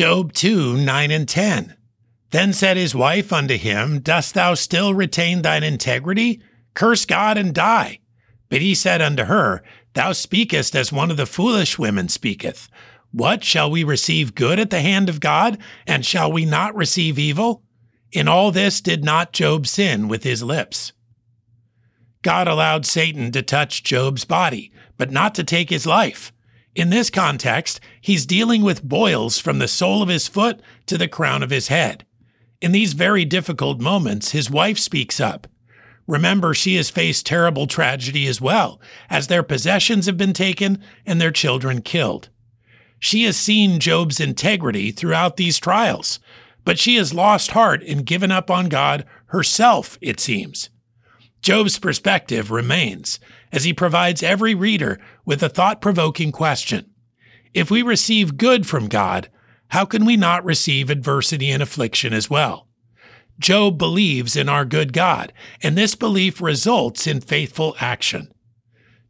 Job 2 9 and 10. Then said his wife unto him, Dost thou still retain thine integrity? Curse God and die. But he said unto her, Thou speakest as one of the foolish women speaketh. What shall we receive good at the hand of God, and shall we not receive evil? In all this did not Job sin with his lips. God allowed Satan to touch Job's body, but not to take his life. In this context, he's dealing with boils from the sole of his foot to the crown of his head. In these very difficult moments, his wife speaks up. Remember, she has faced terrible tragedy as well, as their possessions have been taken and their children killed. She has seen Job's integrity throughout these trials, but she has lost heart and given up on God herself, it seems. Job's perspective remains as he provides every reader with a thought provoking question. If we receive good from God, how can we not receive adversity and affliction as well? Job believes in our good God, and this belief results in faithful action.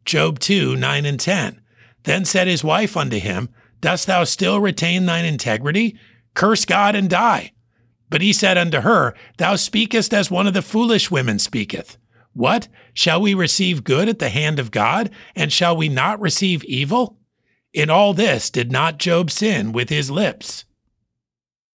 Job 2 9 and 10. Then said his wife unto him, Dost thou still retain thine integrity? Curse God and die. But he said unto her, Thou speakest as one of the foolish women speaketh. What? Shall we receive good at the hand of God, and shall we not receive evil? In all this did not Job sin with his lips.